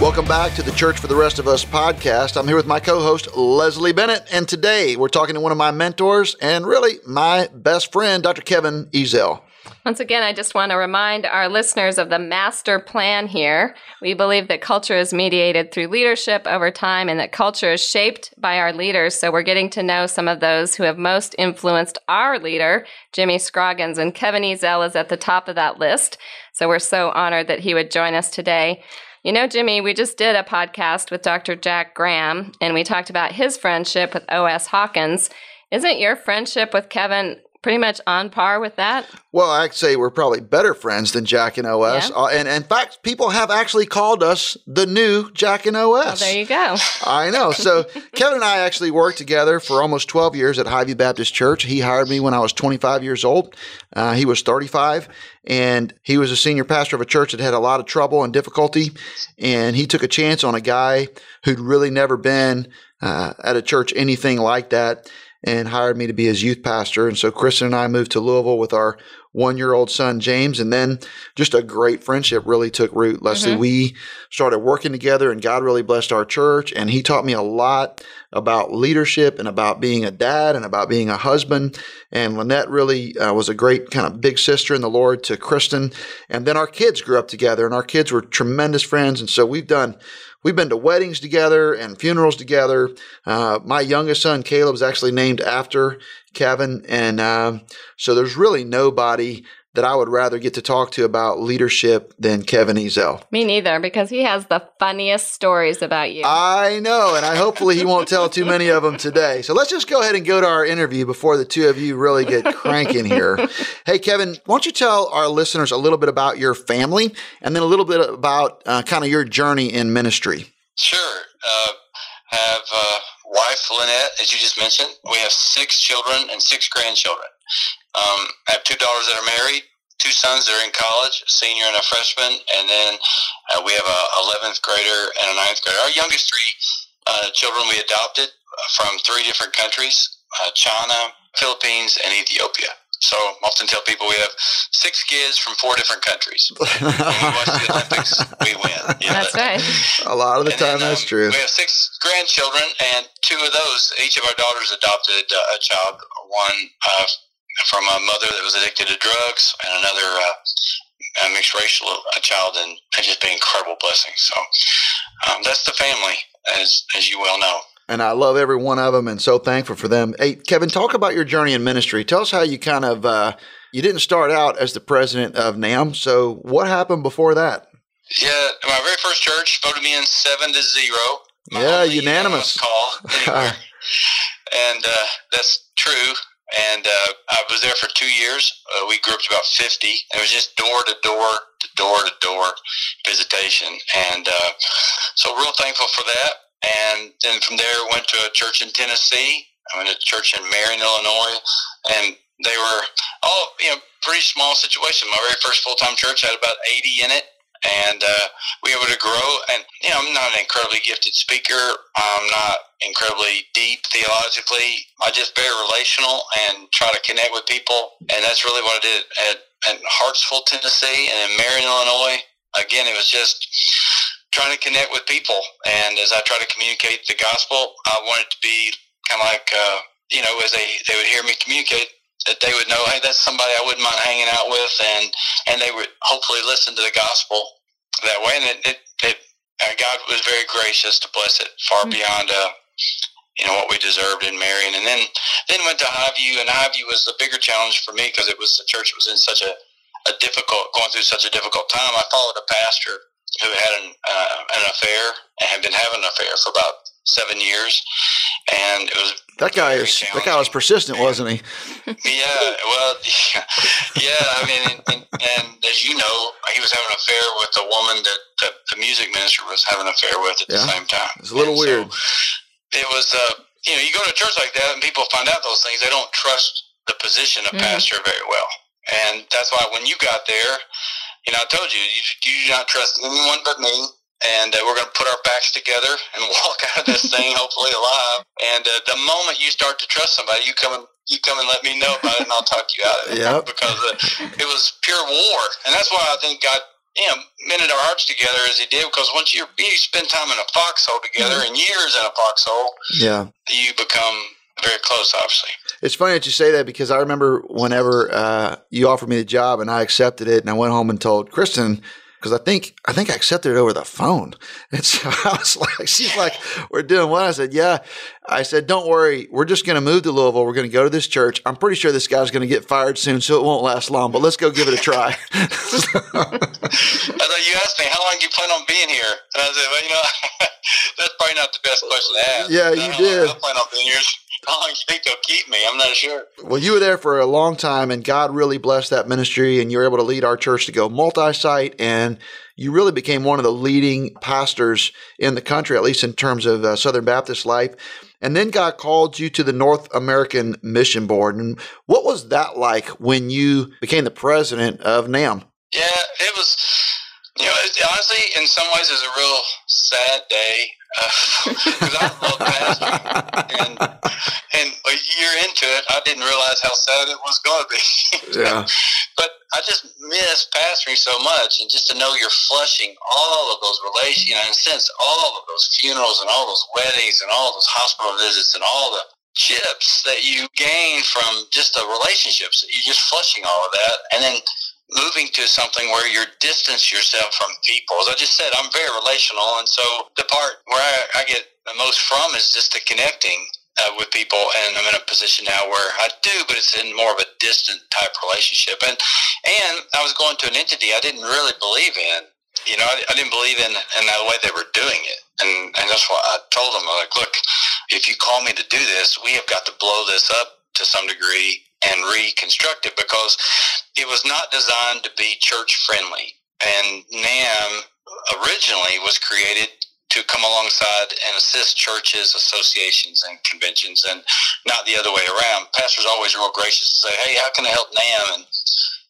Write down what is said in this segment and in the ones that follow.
Welcome back to the Church for the Rest of Us podcast. I'm here with my co host, Leslie Bennett, and today we're talking to one of my mentors and really my best friend, Dr. Kevin Ezell. Once again, I just want to remind our listeners of the master plan here. We believe that culture is mediated through leadership over time and that culture is shaped by our leaders. So we're getting to know some of those who have most influenced our leader, Jimmy Scroggins, and Kevin Ezell is at the top of that list. So we're so honored that he would join us today. You know, Jimmy, we just did a podcast with Dr. Jack Graham, and we talked about his friendship with O.S. Hawkins. Isn't your friendship with Kevin pretty much on par with that? Well, I'd say we're probably better friends than Jack and OS. Yeah. Uh, and, and, in fact, people have actually called us the new Jack and OS. Well, there you go. I know. So Kevin and I actually worked together for almost 12 years at Highview Baptist Church. He hired me when I was 25 years old. Uh, he was 35, and he was a senior pastor of a church that had a lot of trouble and difficulty. And he took a chance on a guy who'd really never been uh, at a church anything like that and hired me to be his youth pastor. And so Kristen and I moved to Louisville with our one year old son, James. And then just a great friendship really took root. Leslie, mm-hmm. we started working together and God really blessed our church. And he taught me a lot about leadership and about being a dad and about being a husband. And Lynette really uh, was a great kind of big sister in the Lord to Kristen. And then our kids grew up together and our kids were tremendous friends. And so we've done We've been to weddings together and funerals together. Uh, my youngest son, Caleb, is actually named after Kevin. And uh, so there's really nobody that I would rather get to talk to about leadership than Kevin Ezell. Me neither, because he has the funniest stories about you. I know, and I hopefully he won't tell too many of them today. So let's just go ahead and go to our interview before the two of you really get cranking here. hey, Kevin, why don't you tell our listeners a little bit about your family and then a little bit about uh, kind of your journey in ministry? Sure. Uh, have a wife Lynette, as you just mentioned. We have six children and six grandchildren. Um, I have two daughters that are married, two sons that are in college, a senior and a freshman, and then uh, we have a 11th grader and a ninth grader. Our youngest three uh, children we adopted from three different countries: uh, China, Philippines, and Ethiopia. So I often tell people we have six kids from four different countries. when we watch the Olympics, we win. You know, that's right. A lot of the and time, then, that's um, true. We have six grandchildren, and two of those, each of our daughters adopted uh, a child. One uh, from a mother that was addicted to drugs, and another uh, a mixed racial a child, and, and just been incredible blessings. So um, that's the family, as as you well know. And I love every one of them, and so thankful for them. Hey, Kevin, talk about your journey in ministry. Tell us how you kind of uh, you didn't start out as the president of NAMB. So what happened before that? Yeah, my very first church voted me in seven to zero. yeah, unanimous call. And uh, that's true and uh, I was there for two years. Uh, we grew up to about 50. It was just door to door to door to door visitation. And uh, so real thankful for that. And then from there, went to a church in Tennessee. I went to a church in Marion, Illinois. And they were all, you know, pretty small situation. My very first full-time church had about 80 in it and uh, we were able to grow. And you know, I'm not an incredibly gifted speaker. I'm not incredibly deep theologically. I just very relational and try to connect with people, and that's really what I did at, at Hartsville, Tennessee, and in Marion, Illinois. Again, it was just trying to connect with people, and as I try to communicate the gospel, I wanted to be kind of like uh, you know, as they they would hear me communicate, that they would know, hey, that's somebody I wouldn't mind hanging out with, and and they would hopefully listen to the gospel that way. And it, it, it uh, God was very gracious to bless it far mm-hmm. beyond, uh, you know, what we deserved in Marion. And then then went to Highview, and Highview was the bigger challenge for me because it was the church was in such a a difficult going through such a difficult time. I followed a pastor who had an uh, an affair and had been having an affair for about seven years, and it was that guy is that guy was persistent, wasn't he? yeah, well, yeah. I mean, and, and, and, as you know, he was having an affair with a woman that, that the music minister was having an affair with at yeah. the same time. It's a little and weird. So it was, uh, you know, you go to a church like that, and people find out those things. They don't trust the position of mm. pastor very well, and that's why when you got there, you know, I told you, you, you do not trust anyone but me and uh, we're going to put our backs together and walk out of this thing hopefully alive. And uh, the moment you start to trust somebody, you come and you come and let me know about it, and I'll talk you out of it. Yeah, because uh, it was pure war, and that's why I think God. You know, mended our hearts together as he did because once you you spend time in a foxhole together mm-hmm. and years in a foxhole, yeah, you become very close, obviously. It's funny that you say that because I remember whenever uh, you offered me the job and I accepted it, and I went home and told Kristen, because I think I think I accepted it over the phone. And so I was like, she's like, we're doing what? I said, yeah. I said, don't worry, we're just going to move to Louisville. We're going to go to this church. I'm pretty sure this guy's going to get fired soon, so it won't last long. But let's go give it a try. I thought you asked me how long do you plan on being here, and I said, well, you know, that's probably not the best question to ask. Yeah, you did. I plan on being here long you think they'll keep me? I'm not sure. Well, you were there for a long time, and God really blessed that ministry, and you were able to lead our church to go multi site, and you really became one of the leading pastors in the country, at least in terms of uh, Southern Baptist life. And then God called you to the North American Mission Board. And what was that like when you became the president of NAMB? Yeah, it was, you know, it, honestly, in some ways, it was a real sad day because uh, I love pastoring, and and a year into it, I didn't realize how sad it was going to be. yeah. But I just miss pastoring so much, and just to know you're flushing all of those relations, you know, and since all of those funerals and all those weddings and all those hospital visits and all the chips that you gain from just the relationships, you're just flushing all of that, and then moving to something where you distance yourself from people. As I just said, I'm very relational, and so the part where I, I get the most from is just the connecting uh, with people, and I'm in a position now where I do, but it's in more of a distant type relationship. And and I was going to an entity I didn't really believe in. You know, I, I didn't believe in in the way they were doing it, and and that's why I told them, I'm like, look, if you call me to do this, we have got to blow this up to some degree and reconstruct it because it was not designed to be church friendly. And NAMB originally was created to come alongside and assist churches, associations, and conventions, and not the other way around. Pastors always real gracious to say, "Hey, how can I help NAMB?" And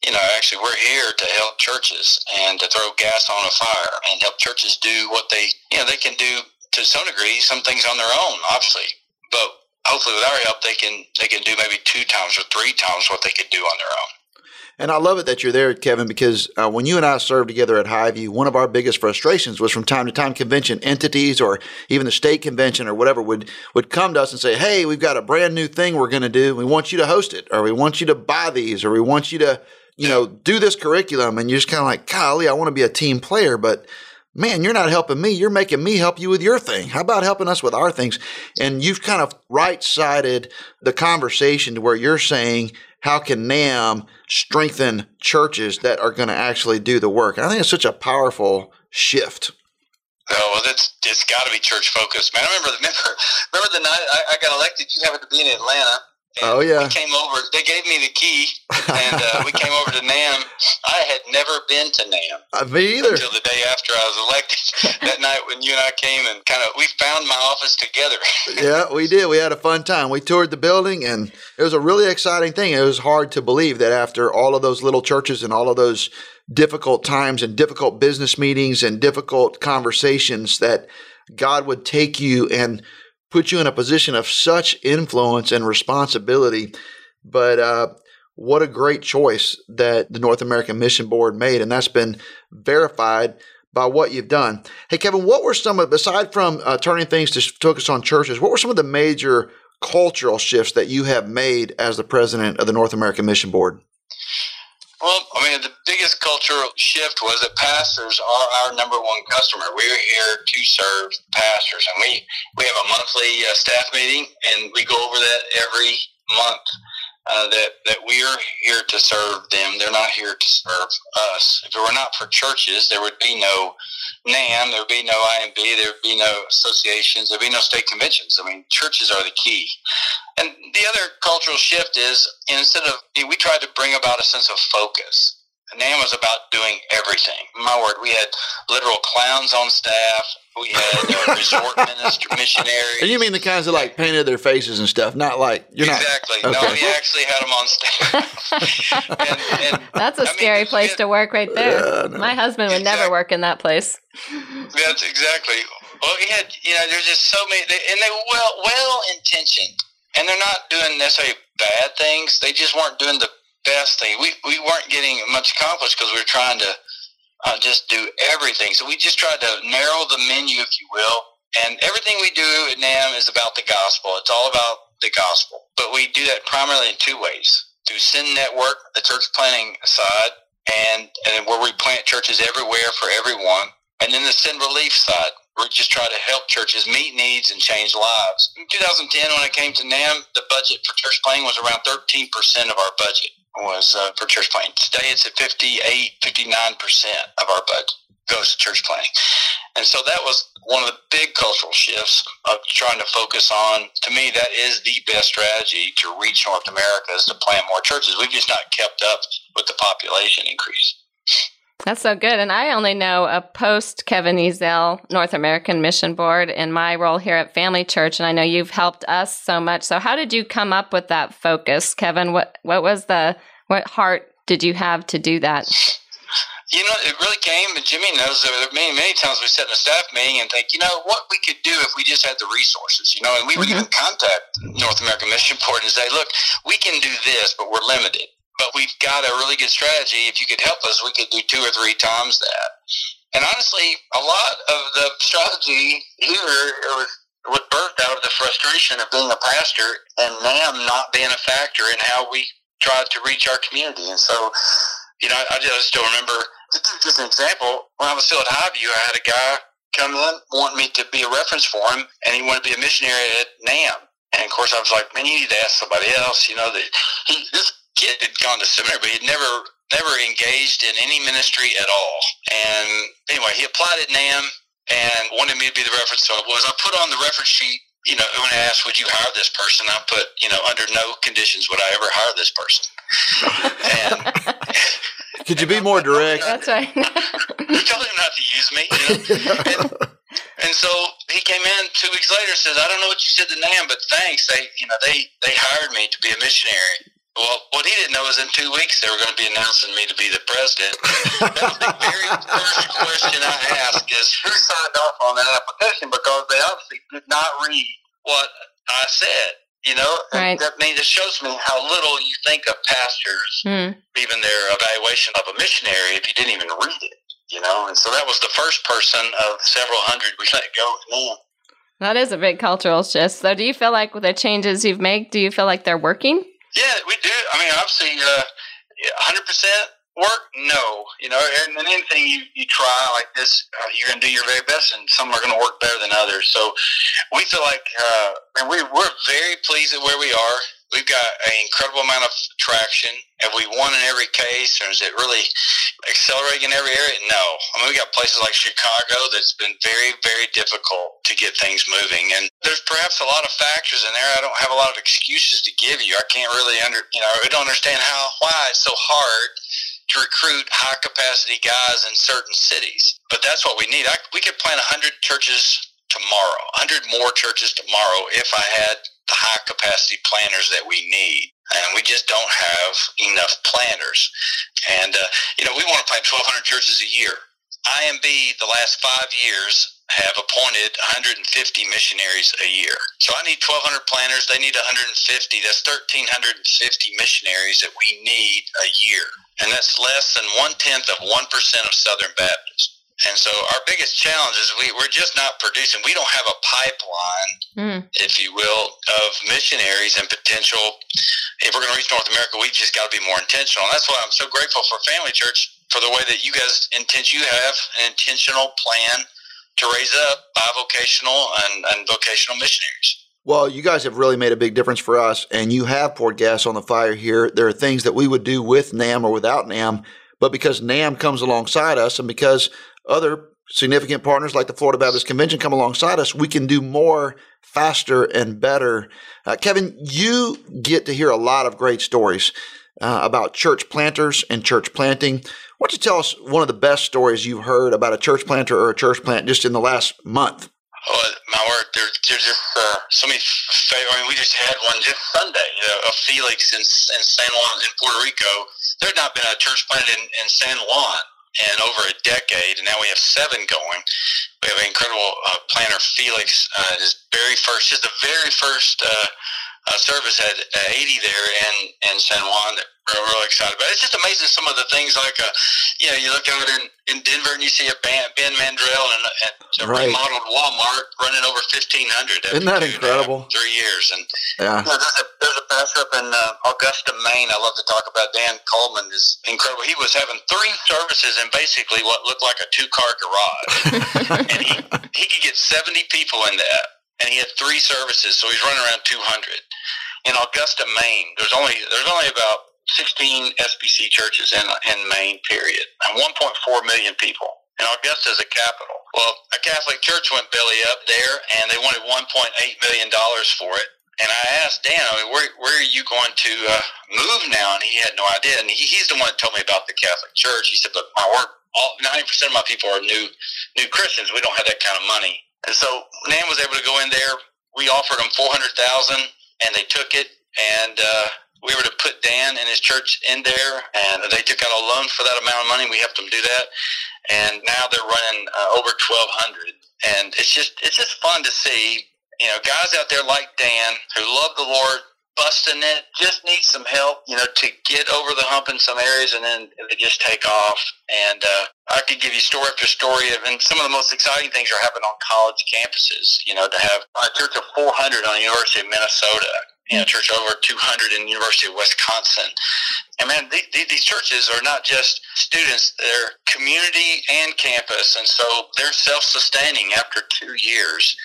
you know, actually, we're here to help churches and to throw gas on a fire and help churches do what they, you know, they can do to some degree, some things on their own, obviously. But hopefully with our help they can they can do maybe two times or three times what they could do on their own. And I love it that you're there, Kevin, because uh, when you and I served together at Highview, one of our biggest frustrations was from time to time convention entities or even the state convention or whatever would would come to us and say, "Hey, we've got a brand new thing we're going to do. We want you to host it, or we want you to buy these, or we want you to, you know, do this curriculum." And you're just kind of like, "Golly, I want to be a team player, but." Man, you're not helping me. You're making me help you with your thing. How about helping us with our things? And you've kind of right sided the conversation to where you're saying, how can NAMB strengthen churches that are going to actually do the work? And I think it's such a powerful shift. Oh well, it's it's got to be church focused, man. I remember remember remember the night I, I got elected. You happened to be in Atlanta, and oh yeah. We came over. They gave me the key, and uh, we came over to NAMB. I had never been to NAMB. Uh, me either. Until the day after I was elected. that night when you and I came and kind of we found my office together. yeah, we did. We had a fun time. We toured the building, and it was a really exciting thing. It was hard to believe that after all of those little churches and all of those difficult times and difficult business meetings and difficult conversations that God would take you and put you in a position of such influence and responsibility. But uh, what a great choice that the North American Mission Board made, and that's been verified by what you've done. Hey, Kevin, what were some of, aside from uh, turning things to focus on churches, what were some of the major cultural shifts that you have made as the president of the North American Mission Board? Well, I mean, the biggest cultural shift was that pastors are our number one customer. We're here to serve pastors, and we we have a monthly uh, staff meeting, and we go over that every month. Uh, that that we are here to serve them. They're not here to serve us. If it were not for churches, there would be no NAMB, there would be no IMB, there would be no associations, there would be no state conventions. I mean, churches are the key. And the other cultural shift is instead of we tried to bring about a sense of focus. NAMB was about doing everything. My word, we had literal clowns on staff. We had uh, resort minister missionaries. And you mean the kinds that like painted their faces and stuff, not like you're exactly. not exactly. No, we actually had them on staff. and, and, That's a I scary mean, place had, to work, right there. Yeah, no. My husband would exactly. never work in that place. That's exactly. Well, we had you know, there's just so many, and they were well well intentioned, and they're not doing necessarily bad things. They just weren't doing the best thing. We we weren't getting much accomplished because we were trying to uh, just do everything. So we just tried to narrow the menu, if you will. And everything we do at NAMB is about the gospel. It's all about the gospel. But we do that primarily in two ways: through Send Network, the church planting side, and and where we plant churches everywhere for everyone, and then the Send Relief side. We just try to help churches meet needs and change lives. In 2010, when I came to NAMB, the budget for church planting was around 13% of our budget was uh, for church planting. Today it's at 58, 59% of our budget goes to church planting. And so that was one of the big cultural shifts of trying to focus on. To me, that is the best strategy to reach North America is to plant more churches. We've just not kept up with the population increase. That's so good. And I only know a post Kevin Ezell North American Mission Board in my role here at Family Church. And I know you've helped us so much. So how did you come up with that focus, Kevin? What what was the what heart did you have to do that? You know, it really came, and Jimmy knows that many, many times we sit in a staff meeting and think, you know, what we could do if we just had the resources, you know, and we would mm-hmm. even contact North American Mission Board and say, look, we can do this, but we're limited but we've got a really good strategy. If you could help us, we could do two or three times that. And honestly, a lot of the strategy here was, birthed out of the frustration of being a pastor and NAMB not being a factor in how we tried to reach our community. And so, you know, I just still remember, just an example, when I was still at Highview, I had a guy come in, want me to be a reference for him, and he wanted to be a missionary at NAMB. And of course, I was like, man, you need to ask somebody else. You know, that he, this kid had gone to seminary, but he'd never never engaged in any ministry at all. And anyway, he applied at NAMB and wanted me to be the reference. So it was I put on the reference sheet. You know, when I asked, "Would you hire this person?" I put, "You know, under no conditions would I ever hire this person." and could you be more direct? That's right. he told him not to use me. You know? and, and so he came in two weeks later and says, "I don't know what you said to NAMB, but thanks. They, you know, they they hired me to be a missionary." Well, what he didn't know is in two weeks they were going to be announcing me to be the president. That's the very first question I ask is who signed off on that application because they obviously did not read what I said. You know, right. that means it shows me how little you think of pastors, mm. even their evaluation of a missionary, if you didn't even read it. You know, and so that was the first person of several hundred we let go. That is a big cultural shift. So, do you feel like with the changes you've made, do you feel like they're working? Yeah, we do. I mean, obviously, uh, 100% work? No. You know, and, and anything you, you try like this, uh, you're going to do your very best, and some are going to work better than others. So we feel like, uh, and we, we're very pleased at where we are. We've got an incredible amount of traction. Have we won in every case, or is it really accelerating in every area? No. I mean, we got places like Chicago that's been very, very difficult to get things moving, and there's perhaps a lot of factors in there. I don't have a lot of excuses to give you. I can't really under, you know, I don't understand how why it's so hard to recruit high capacity guys in certain cities. But that's what we need. I, we could plant 100 churches tomorrow, 100 more churches tomorrow if I had the high capacity planners that we need. And we just don't have enough planters. And, uh, you know, we want to plant 1,200 churches a year. IMB, the last five years, have appointed 150 missionaries a year. So I need 1,200 planters. They need 150. That's 1,350 missionaries that we need a year. And that's less than one tenth of 1% of Southern Baptists. And so our biggest challenge is we, we're just not producing. We don't have a pipeline, mm. if you will, of missionaries and potential. If we're going to reach North America, we've just got to be more intentional. And that's why I'm so grateful for Family Church for the way that you guys intend you have an intentional plan to raise up bivocational and, and vocational missionaries. Well, you guys have really made a big difference for us, and you have poured gas on the fire here. There are things that we would do with NAMB or without NAMB, but because NAMB comes alongside us and because other significant partners like the Florida Baptist Convention come alongside us, we can do more faster and better. Uh, Kevin, you get to hear a lot of great stories uh, about church planters and church planting. Why don't you tell us one of the best stories you've heard about a church planter or a church plant just in the last month? Oh, my word, there, there's just uh, so many. I mean, we just had one just Sunday you know, of Felix in, in San Juan in Puerto Rico. There had not been a church planted in, in San Juan in over a decade, and now we have seven going. We have an incredible uh, planner, Felix. Uh, his very first, just the very first uh, uh, service had uh, 80 there in, in San Juan that we're really excited about. It's just amazing some of the things like, uh, you know, you look out in, in Denver and you see a Ben, ben Mandrell and, and a right. remodeled Walmart running over 1,500. Isn't that incredible? Three years. And yeah. You know, there's, a, there's a pastor up in uh, Augusta, Maine. I love to talk about Dan Coleman is incredible. He was having three services in basically what looked like a two car garage. and he, he could get 70 people in that and he had three services, so he's running around 200. In Augusta, Maine, there's only there's only about 16 SBC churches in in Maine, period, and 1.4 million people. And Augusta is a capital. Well, a Catholic church went belly up there, and they wanted 1.8 million dollars for it. And I asked Dan, I mean, where, where are you going to uh, move now? And he had no idea. And he, he's the one that told me about the Catholic Church. He said, "Look, my work, all 90% of my people are new new Christians. We don't have that kind of money." And so NAMB was able to go in there. We offered them four hundred thousand, and they took it. And uh, we were to put Dan and his church in there, and they took out a loan for that amount of money. We helped them do that, and now they're running uh, over twelve hundred. And it's just it's just fun to see, you know, guys out there like Dan who love the Lord, busting it, just need some help, you know, to get over the hump in some areas, and then they just take off. And uh, I could give you story after story of, and some of the most exciting things are happening on college campuses. You know, to have a church of 400 on the University of Minnesota, you know, church over 200 in the University of Wisconsin. And man, these, these churches are not just students; they're community and campus, and so they're self-sustaining after two years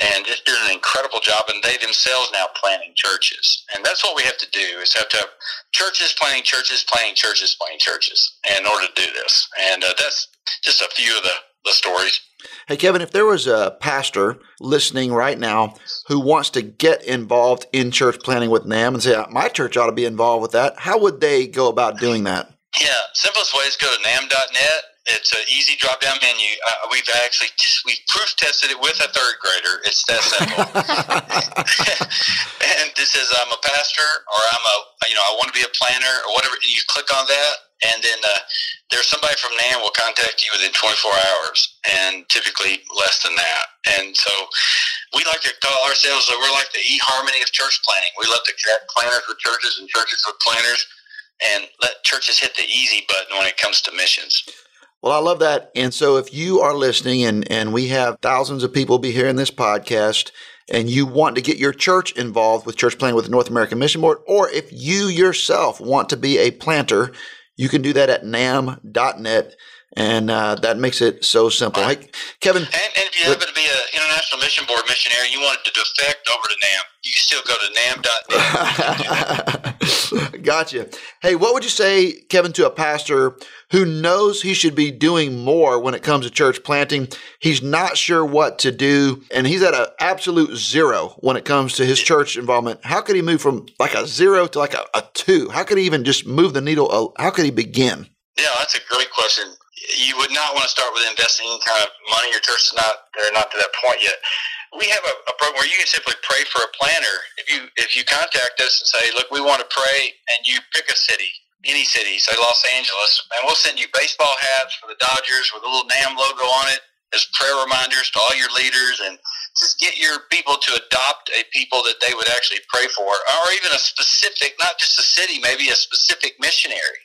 and just doing an incredible job. And they themselves now planning churches, and that's what we have to do: is have to have churches planning churches, planning churches, planning churches, in order to do this. And uh, that's just a few of the the stories. Hey, Kevin, if there was a pastor listening right now who wants to get involved in church planting with NAMB and say, my church ought to be involved with that, how would they go about doing that? Yeah, simplest way is go to namb.net it's an easy drop down menu. Uh, we've actually we proof tested it with a third grader. It's that simple. and this is I'm a pastor or I'm a you know I want to be a planner or whatever. You click on that, and then uh, there's somebody from NAMB will contact you within 24 hours, and typically less than that. And so we like to call ourselves we're like the eHarmony of church planting. We love to connect planners with churches and churches with planners and let churches hit the easy button when it comes to missions. Well, I love that. And so if you are listening and, and we have thousands of people be hearing this podcast and you want to get your church involved with church planting with the North American Mission Board, or if you yourself want to be a planter, you can do that at namb.net. And uh, that makes it so simple. Hey, Kevin. And, and if you happen to be an International Mission Board missionary, you want to defect over to NAMB, you still go to namb.net. gotcha. Hey, what would you say, Kevin, to a pastor who knows he should be doing more when it comes to church planting. He's not sure what to do, and he's at an absolute zero when it comes to his church involvement. How could he move from like a zero to like a, a two? How could he even just move the needle? How could he begin? Yeah, that's a great question. You would not want to start with investing any kind of money. Your church is not they're not to that point yet. We have a, a program where you can simply pray for a planner. If you if you contact us and say, look, we want to pray, and you pick a city, any city, say Los Angeles, and we'll send you baseball hats for the Dodgers with a little NAMB logo on it as prayer reminders to all your leaders and just get your people to adopt a people that they would actually pray for or even a specific, not just a city, maybe a specific missionary.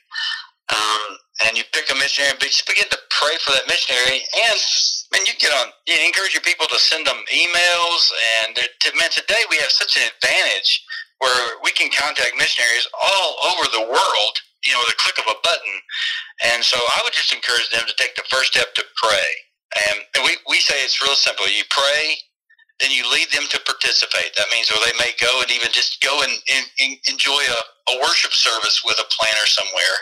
Um, and you pick a missionary and just begin to pray for that missionary. And man, you get on, you encourage your people to send them emails. And to, man, today we have such an advantage where we can contact missionaries all over the world you know, with a click of a button. And so I would just encourage them to take the first step to pray. And, we, we say it's real simple. You pray, then you lead them to participate. That means where they may go and even just go and, and, and enjoy a, a worship service with a planter somewhere.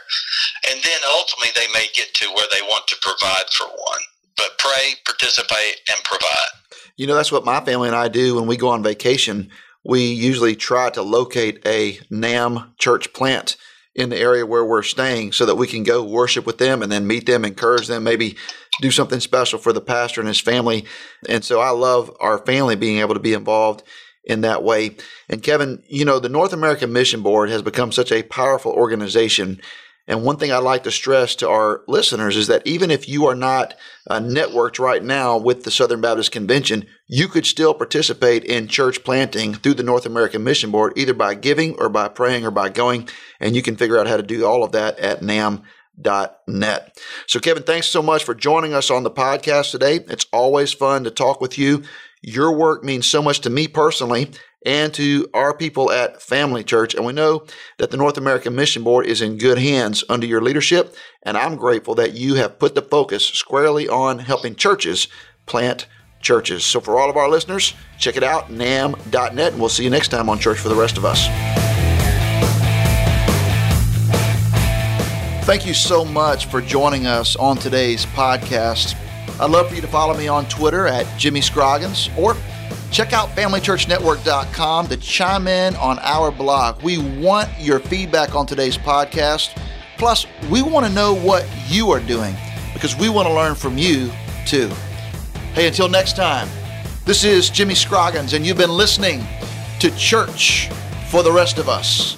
And then ultimately they may get to where they want to provide for one. But pray, participate, and provide. You know, that's what my family and I do when we go on vacation. We usually try to locate a NAMB church plant in the area where we're staying so that we can go worship with them and then meet them, encourage them, maybe do something special for the pastor and his family. And so I love our family being able to be involved in that way. And Kevin, you know, the North American Mission Board has become such a powerful organization. And one thing I'd like to stress to our listeners is that even if you are not uh, networked right now with the Southern Baptist Convention, you could still participate in church planting through the North American Mission Board, either by giving or by praying or by going. And you can figure out how to do all of that at NAMB net. So, Kevin, thanks so much for joining us on the podcast today. It's always fun to talk with you. Your work means so much to me personally and to our people at Family Church. And we know that the North American Mission Board is in good hands under your leadership. And I'm grateful that you have put the focus squarely on helping churches plant churches. So, for all of our listeners, check it out, namb.net, and we'll see you next time on Church for the Rest of Us. Thank you so much for joining us on today's podcast. I'd love for you to follow me on Twitter at Jimmy Scroggins or check out FamilyChurchNetwork.com to chime in on our blog. We want your feedback on today's podcast. Plus, we want to know what you are doing because we want to learn from you too. Hey, until next time, this is Jimmy Scroggins, and you've been listening to Church for the Rest of Us.